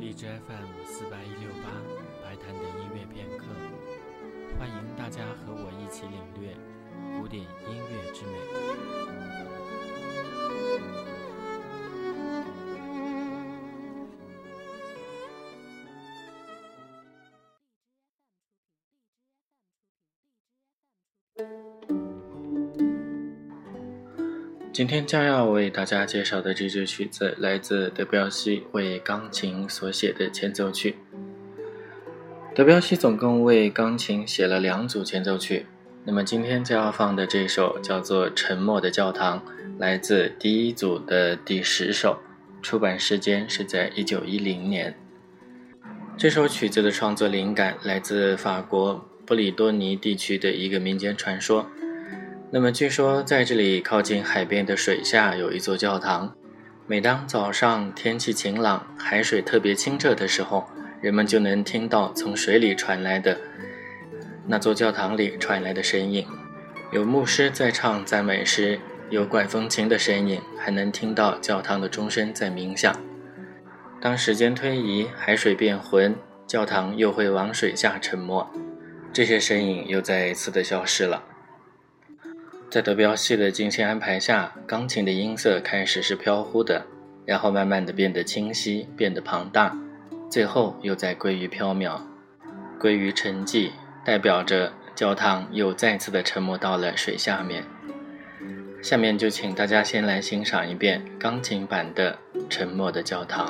荔枝 FM 四八一六八白谈的音乐片刻，欢迎大家和我一起领略古典音乐之美。今天将要为大家介绍的这支曲子，来自德彪西为钢琴所写的前奏曲。德彪西总共为钢琴写了两组前奏曲，那么今天将要放的这首叫做《沉默的教堂》，来自第一组的第十首，出版时间是在一九一零年。这首曲子的创作灵感来自法国布里多尼地区的一个民间传说。那么，据说在这里靠近海边的水下有一座教堂。每当早上天气晴朗、海水特别清澈的时候，人们就能听到从水里传来的那座教堂里传来的声音。有牧师在唱赞美诗，有管风琴的声音，还能听到教堂的钟声在鸣响。当时间推移，海水变浑，教堂又会往水下沉没，这些声音又再一次的消失了。在德彪西的精心安排下，钢琴的音色开始是飘忽的，然后慢慢的变得清晰，变得庞大，最后又再归于缥缈，归于沉寂，代表着教堂又再次的沉没到了水下面。下面就请大家先来欣赏一遍钢琴版的《沉默的教堂》。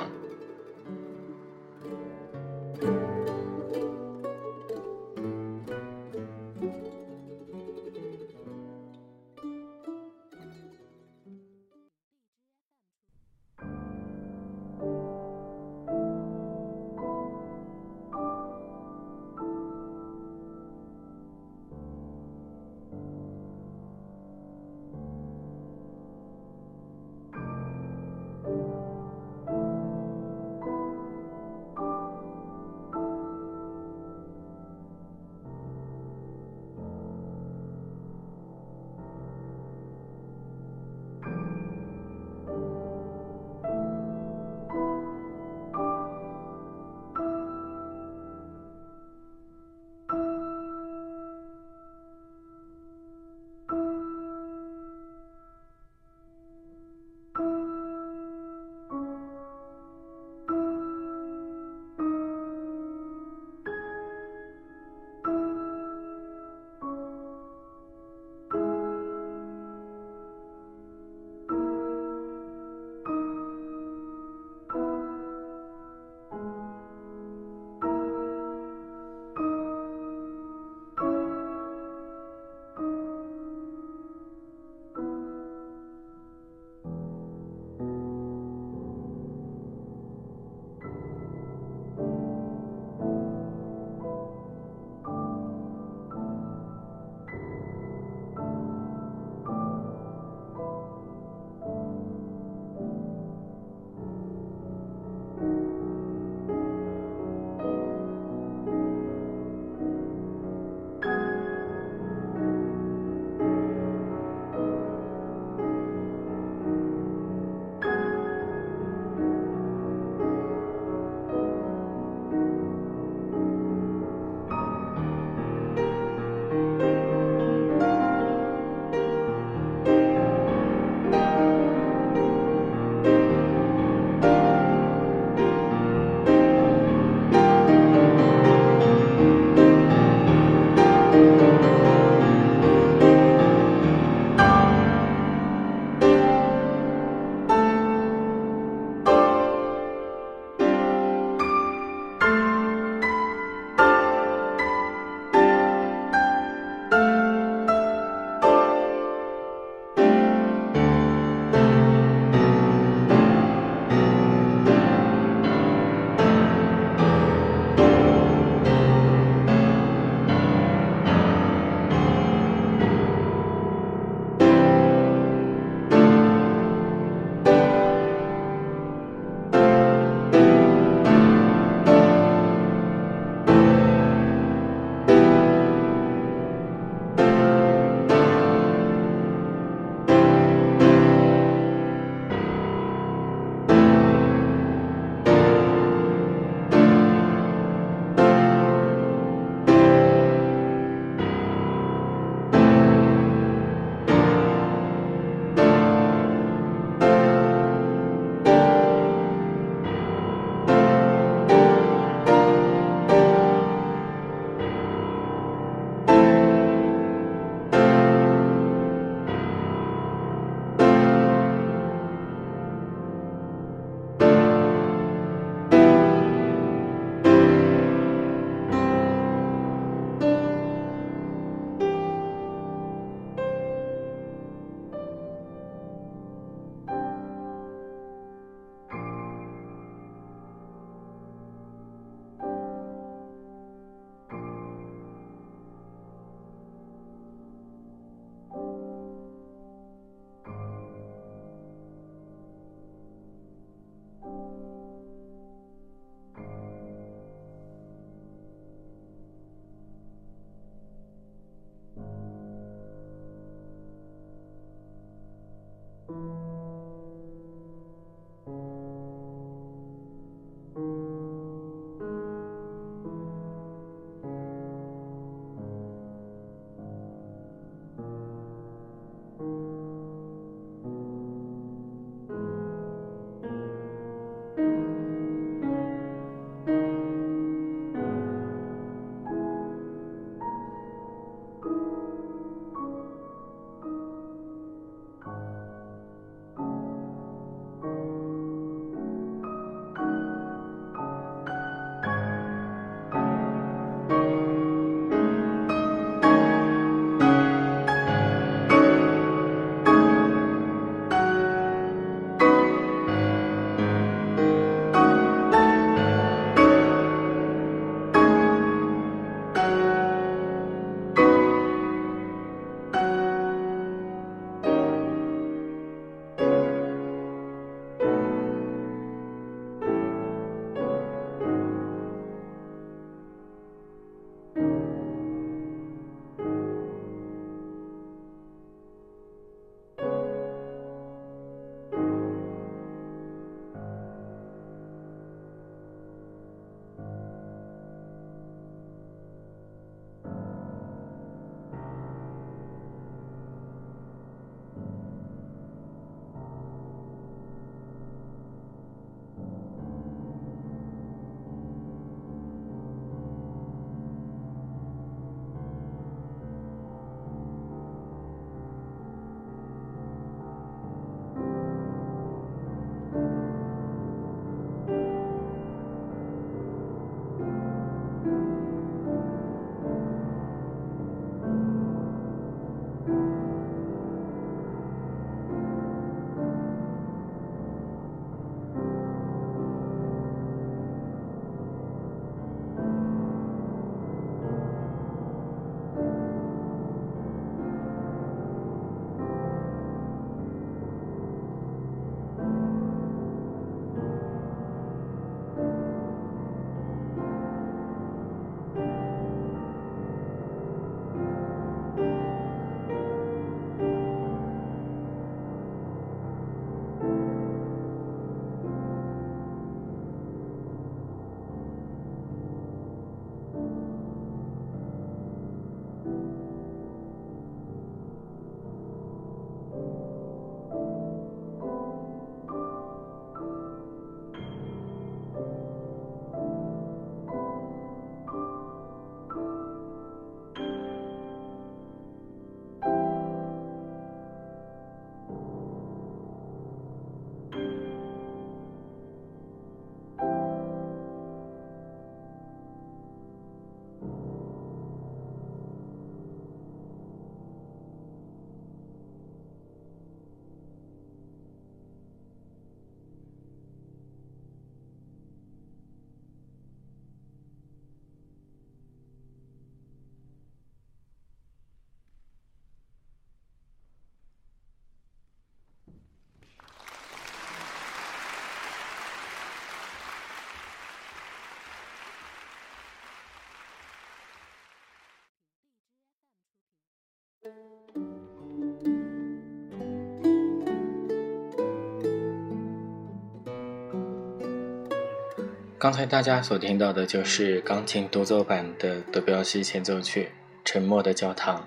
刚才大家所听到的就是钢琴独奏版的德彪西前奏曲《沉默的教堂》。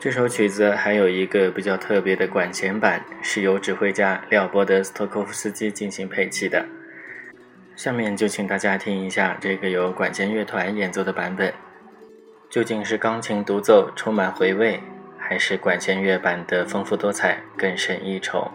这首曲子还有一个比较特别的管弦版，是由指挥家廖波德斯托科夫斯基进行配器的。下面就请大家听一下这个由管弦乐团演奏的版本，究竟是钢琴独奏充满回味，还是管弦乐版的丰富多彩、更胜一筹？